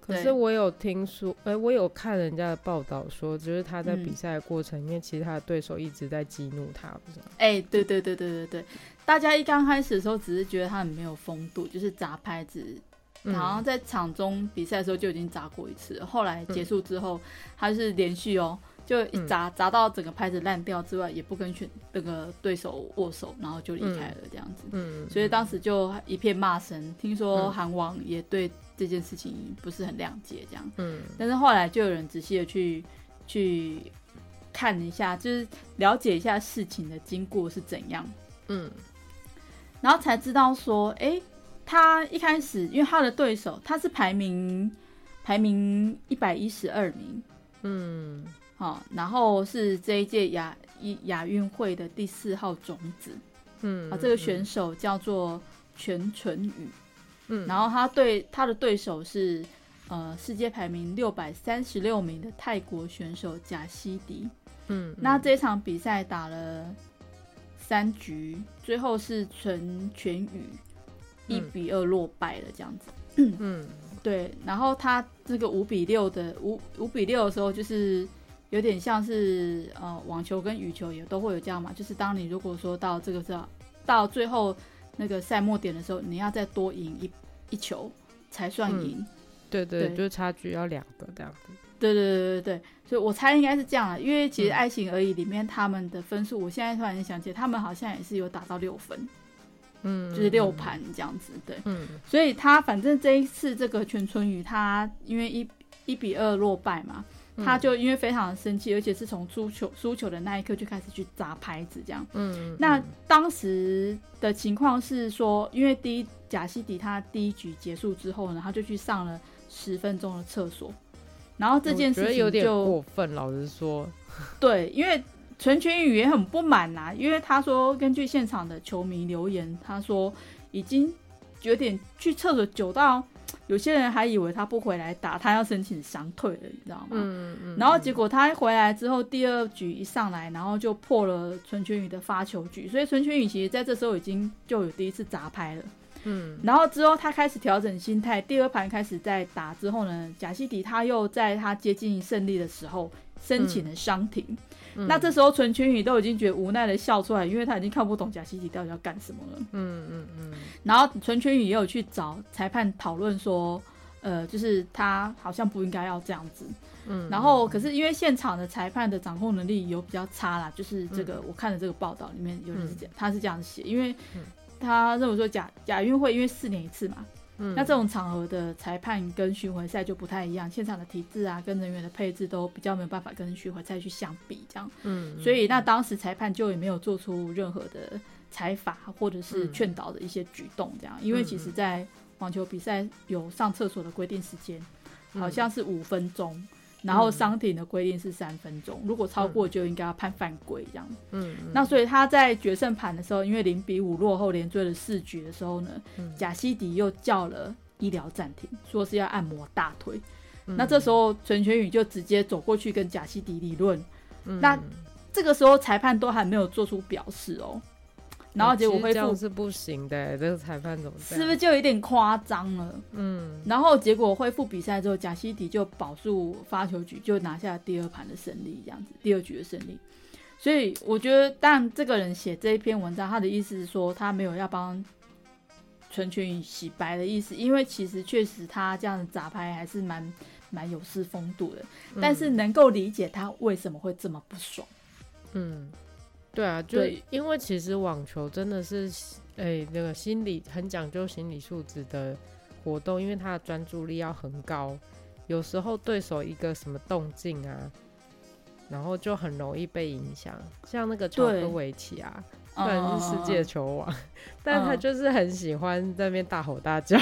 可是我有听说，哎、欸，我有看人家的报道说，就是他在比赛的过程里面，嗯、其实他的对手一直在激怒他，不是吗？哎、欸，对对对对对对，大家一刚开始的时候只是觉得他很没有风度，就是砸拍子，好像在场中比赛的时候就已经砸过一次，后来结束之后，他是连续哦。就一砸砸到整个拍子烂掉之外，也不跟选那个对手握手，然后就离开了这样子。嗯，所以当时就一片骂声。听说韩网也对这件事情不是很谅解，这样。嗯，但是后来就有人仔细的去去看一下，就是了解一下事情的经过是怎样。嗯，然后才知道说，哎、欸，他一开始因为他的对手他是排名排名一百一十二名。嗯。好，然后是这一届亚一亚运会的第四号种子，嗯，啊，这个选手叫做全纯宇，嗯，然后他对他的对手是呃世界排名六百三十六名的泰国选手贾西迪，嗯，那这场比赛打了三局，最后是全全宇一比二落败了，这样子，嗯，嗯，[CLEARS THROAT] 对，然后他这个五比六的五五比六的时候就是。有点像是呃，网球跟羽球也都会有这样嘛，就是当你如果说到这个时候，到最后那个赛末点的时候，你要再多赢一一球才算赢。嗯。对对，对，就是差距要两个这样子。对对对对对，所以我猜应该是这样了，因为其实爱情而已里面他们的分数，我现在突然想起来，他们好像也是有打到六分，嗯，就是六盘这样子，对，嗯，所以他反正这一次这个全春雨他因为一一比二落败嘛。他就因为非常的生气，而且是从输球输球的那一刻就开始去砸拍子，这样。嗯。那当时的情况是说，因为第一贾西迪他第一局结束之后呢，他就去上了十分钟的厕所，然后这件事情就有点过分，老实说。[LAUGHS] 对，因为陈全宇也很不满呐、啊，因为他说根据现场的球迷留言，他说已经有点去厕所久到有些人还以为他不回来打，他要申请伤退了，你知道吗？嗯嗯。然后结果他回来之后，第二局一上来，然后就破了陈全宇的发球局，所以陈全宇其实在这时候已经就有第一次砸拍了。嗯。然后之后他开始调整心态，第二盘开始在打之后呢，贾西迪他又在他接近胜利的时候申请了伤停。那这时候，纯群宇都已经觉得无奈的笑出来，因为他已经看不懂贾西迪到底要干什么了。嗯嗯嗯。然后纯群宇也有去找裁判讨论说，呃，就是他好像不应该要这样子。嗯。然后，可是因为现场的裁判的掌控能力有比较差啦，就是这个、嗯、我看的这个报道里面有人是这样，他是这样写，因为他认为说假假运会因为四年一次嘛。嗯、那这种场合的裁判跟巡回赛就不太一样，现场的体制啊，跟人员的配置都比较没有办法跟巡回赛去相比，这样。嗯。所以那当时裁判就也没有做出任何的裁罚或者是劝导的一些举动，这样。因为其实，在网球比赛有上厕所的规定时间，好像是五分钟。然后伤停的规定是三分钟，嗯，如果超过就应该要判犯规这样。嗯，那所以他在决胜盘的时候，因为零比五落后连追了四局的时候呢，贾西迪又叫了医疗暂停，说是要按摩大腿。嗯，那这时候陈全宇就直接走过去跟贾西迪理论。嗯，那这个时候裁判都还没有做出表示哦。然后结果恢复是不行的，这个裁判怎么是不是就有点夸张了？嗯，然后结果恢复比赛之后，贾西迪就保住发球局，就拿下第二盘的胜利，这样子，第二局的胜利。所以我觉得，但这个人写这一篇文章，他的意思是说，他没有要帮陈群宇洗白的意思，因为其实确实他这样的砸拍还是蛮蛮有失风度的，但是能够理解他为什么会这么不爽。嗯。对啊，就因为其实网球真的是，诶、欸，那个心理很讲究心理素质的活动，因为他的专注力要很高，有时候对手一个什么动静啊，然后就很容易被影响。像那个乔科维奇啊，虽然是世界球王，[LAUGHS] 嗯、但他就是很喜欢在那边大吼大叫。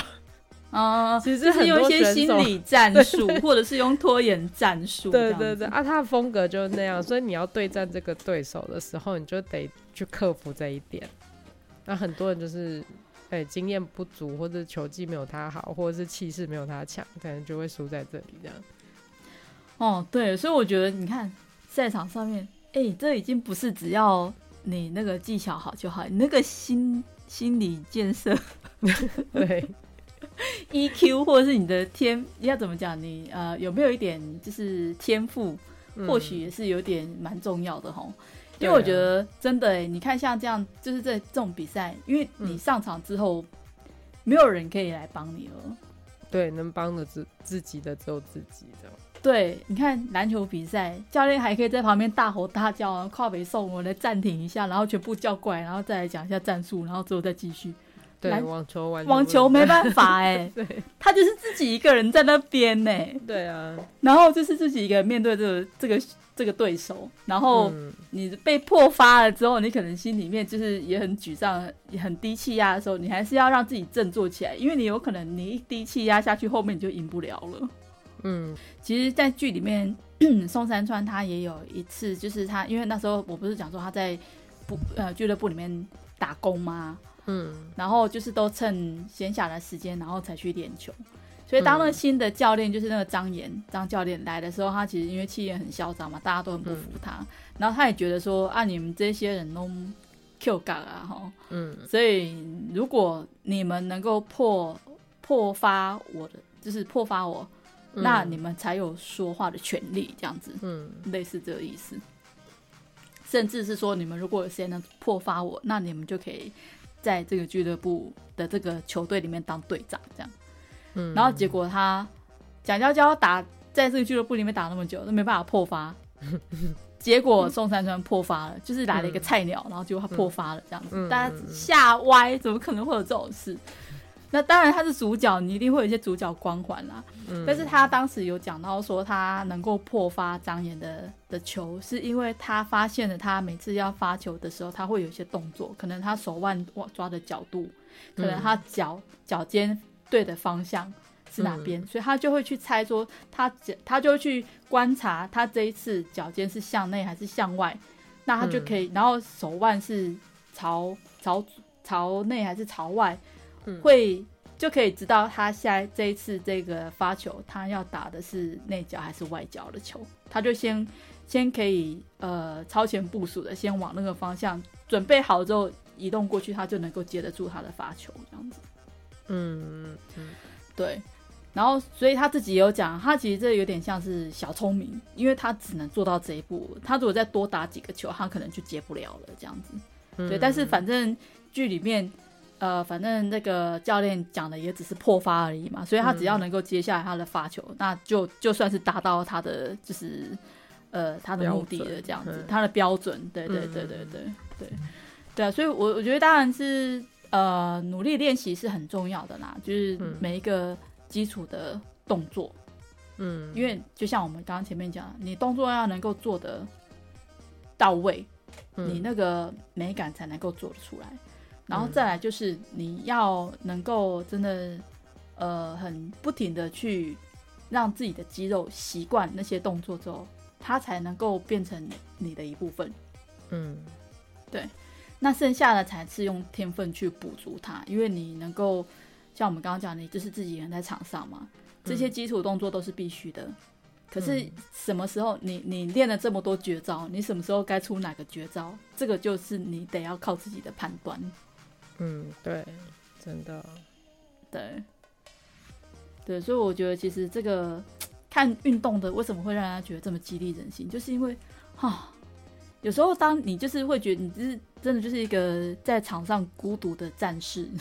啊，其实是用一些心理战术，[LAUGHS] 或者是用拖延战术。对对对，啊，他的风格就是那样，所以你要对战这个对手的时候，你就得去克服这一点。那很多人就是，哎、欸，经验不足，或者球技没有他好，或者是气势没有他强，可能就会输在这里这样。哦，对，所以我觉得你看赛场上面，哎、欸，这已经不是只要你那个技巧好就好，你那个心心理建设，[LAUGHS] 对。[LAUGHS] EQ 或者是你的天，要怎么讲？你呃有没有一点就是天赋，或许也是有点蛮重要的吼。因为我觉得真的、欸，你看像这样，就是在这种比赛，因为你上场之后，没有人可以来帮你了。对，能帮的自自己的只有自己的。对，你看篮球比赛，教练还可以在旁边大吼大叫，跨北送我来暂停一下，然后全部叫过来，然后再来讲一下战术，然后之后再继续。对，网球完网球没办法 [LAUGHS] 哎、欸，他就是自己一个人在那边呢、欸。对啊，然后就是自己一个人面对这个这个这个对手，然后你被破发了之后，你可能心里面就是也很沮丧，也很低气压的时候，你还是要让自己振作起来，因为你有可能你一低气压下去，后面你就赢不了了。嗯，其实，在剧里面，宋山川他也有一次，就是他因为那时候我不是讲说他在不呃俱乐部里面打工吗？嗯，然后就是都趁闲暇的时间，然后才去练球。所以当那个新的教练，就是那个张岩张教练来的时候，他其实因为气焰很嚣张嘛，大家都很不服他。嗯、然后他也觉得说啊，你们这些人都 Q 嘎啊哈，嗯，所以如果你们能够破破发我的，就是破发我，嗯、那你们才有说话的权利，这样子，嗯，类似这个意思。甚至是说，你们如果有谁能破发我，那你们就可以。在这个俱乐部的这个球队里面当队长，这样，嗯，然后结果他蒋娇娇打在这个俱乐部里面打那么久都没办法破发，[LAUGHS] 结果宋山川破发了，就是来了一个菜鸟，然后结果他破发了，这样子，大家吓歪，怎么可能会有这种事？那当然他是主角，你一定会有一些主角光环啦。嗯、但是他当时有讲到说，他能够破发张岩的的球，是因为他发现了他每次要发球的时候，他会有一些动作，可能他手腕抓的角度，可能他脚脚尖对的方向是哪边，嗯、所以他就会去猜说他脚，他就会去观察他这一次脚尖是向内还是向外。那他就可以，嗯、然后手腕是朝朝朝内还是朝外，嗯、会就可以知道他下这一次这个发球，他要打的是内角还是外角的球，他就先先可以呃超前部署的，先往那个方向准备好之后移动过去，他就能够接得住他的发球这样子。嗯对。然后，所以他自己也有讲，他其实这有点像是小聪明，因为他只能做到这一步。他如果再多打几个球，他可能就接不了了，这样子。嗯、对，但是反正剧里面，呃，反正那个教练讲的也只是破发而已嘛，所以他只要能够接下来他的发球，嗯、那就就算是达到他的就是呃他的目的的，这样子，嗯、他的标准。对对对对对对对，对啊，所以我我觉得当然是呃努力练习是很重要的啦，就是每一个。基础的动作，嗯，因为就像我们刚刚前面讲，你动作要能够做的到位，嗯、你那个美感才能够做得出来。然后再来就是你要能够真的，呃，很不停的去让自己的肌肉习惯那些动作之后，它才能够变成你的一部分。嗯，对。那剩下的才是用天分去补足它，因为你能够。像我们刚刚讲的，你就是自己人在场上嘛，这些基础动作都是必须的。嗯、可是什么时候你你练了这么多绝招，你什么时候该出哪个绝招，这个就是你得要靠自己的判断。嗯，对，真的，对，对，所以我觉得其实这个看运动的为什么会让人家觉得这么激励人心，就是因为哈，有时候当你就是会觉得你就是真的就是一个在场上孤独的战士。[LAUGHS]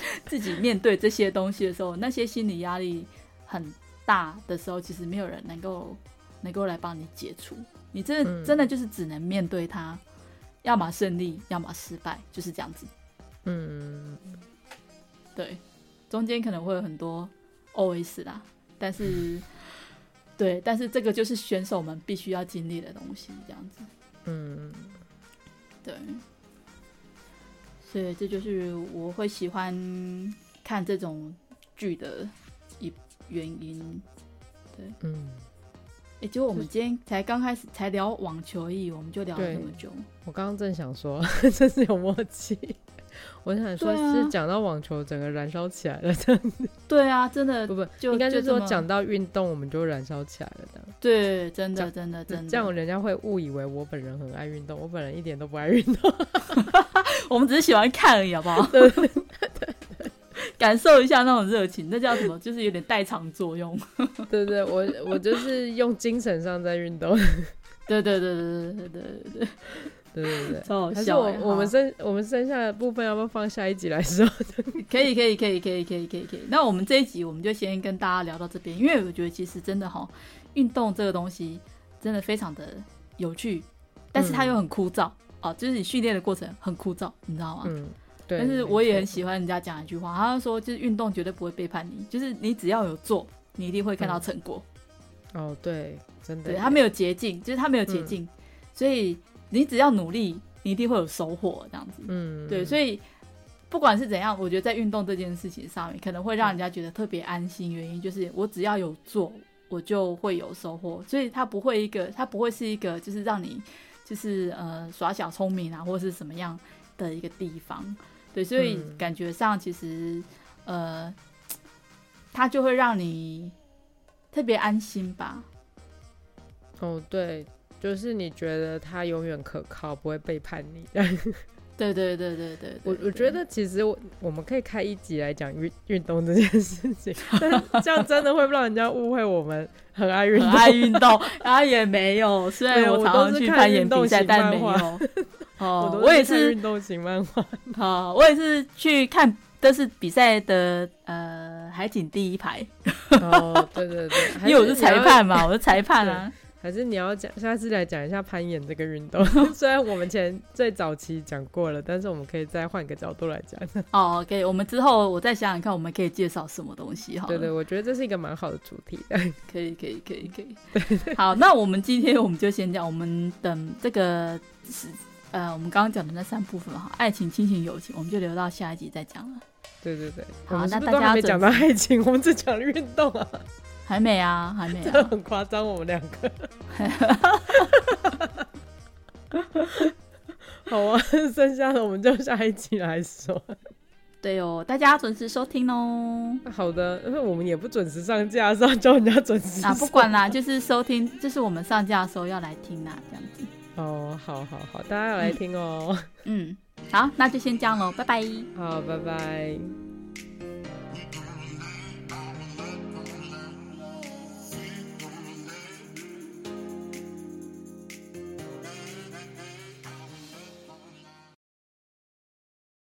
[LAUGHS] 自己面对这些东西的时候，那些心理压力很大的时候，其实没有人能够能够来帮你解除。你真的、嗯、真的就是只能面对它，要么胜利，要么失败，就是这样子。嗯，对，中间可能会有很多 OS 啦，但是 [LAUGHS] 对，但是这个就是选手们必须要经历的东西，这样子。嗯，对。所以这就是我会喜欢看这种剧的一原因。对，嗯，哎，结果我们今天才刚开始，才聊网球而已，我们就聊了这么久。我刚刚正想说，[LAUGHS] 真是有默契。我想说，是讲到网球，整个燃烧起来了，这样子。对啊，真的，不不，就应该就是说讲到运动，我们就燃烧起来了，这样。对，真的，真的，真的，这样人家会误以为我本人很爱运动，我本人一点都不爱运动。[LAUGHS] 我们只是喜欢看而已，好不好？[LAUGHS] 对，对，对，感受一下那种热情，那叫什么？就是有点代偿作用。[LAUGHS] 对，对对，我我就是用精神上在运动。对对对对对对对对。对对对，超好笑！我我们剩我们剩下的部分要不要放下一集来说？[LAUGHS] 可以可以可以可以可以可以可以。那我们这一集我们就先跟大家聊到这边，因为我觉得其实真的哈，运动这个东西真的非常的有趣，但是它又很枯燥哦，就是你训练的过程很枯燥，你知道吗？嗯，对。但是我也很喜欢人家讲一句话，他说就是运动绝对不会背叛你，就是你只要有做，你一定会看到成果。哦，对，真的。对，他没有捷径，就是他没有捷径，所以。你只要努力，你一定会有收获，这样子。嗯，对，所以不管是怎样，我觉得在运动这件事情上面，可能会让人家觉得特别安心。原因就是我只要有做，我就会有收获。所以它不会一个，它不会是一个，就是让你就是呃耍小聪明啊，或者是什么样的一个地方。对，所以感觉上其实呃，它就会让你特别安心吧。哦，对。就是你觉得他永远可靠，不会背叛你。对对对对对，我我觉得其实我我们可以开一集来讲运运动这件事情，但这样真的会让人家误会我们很爱运动，爱运动。然后也没有，虽然我常常去攀岩比赛，但没有。[LAUGHS] 哦，我也是运动型漫画。[LAUGHS] 好，我也是去看，都是比赛的呃海景第一排。哦，对对对，因为我是裁判嘛，我是裁判啊。还是你要讲，下次来讲一下攀岩这个运动。[LAUGHS] 虽然我们前最早期讲过了，但是我们可以再换个角度来讲。[LAUGHS] 哦，可以，我们之后我再想想看，我们可以介绍什么东西哈。对对，我觉得这是一个蛮好的主题的。[LAUGHS] 可以，可以，可以，可以。对对好，那我们今天我们就先讲，我们等这个是呃，我们刚刚讲的那三部分哈，爱情、亲情、友情，我们就留到下一集再讲了。对对对。好，那大家没讲到爱情，我们只讲运动啊。还没啊，还没啊，这很夸张，我们两个。[LAUGHS] 好啊，剩下的我们就下一期来说。对哦，大家准时收听哦。好的，因为我们也不准时上架，是要叫人家准时 [LAUGHS] 啊。不管啦，就是收听，就是我们上架的时候要来听啦，这样子。哦，好好好，大家要来听哦。嗯，嗯，好，那就先这样喽，拜拜。好，拜拜。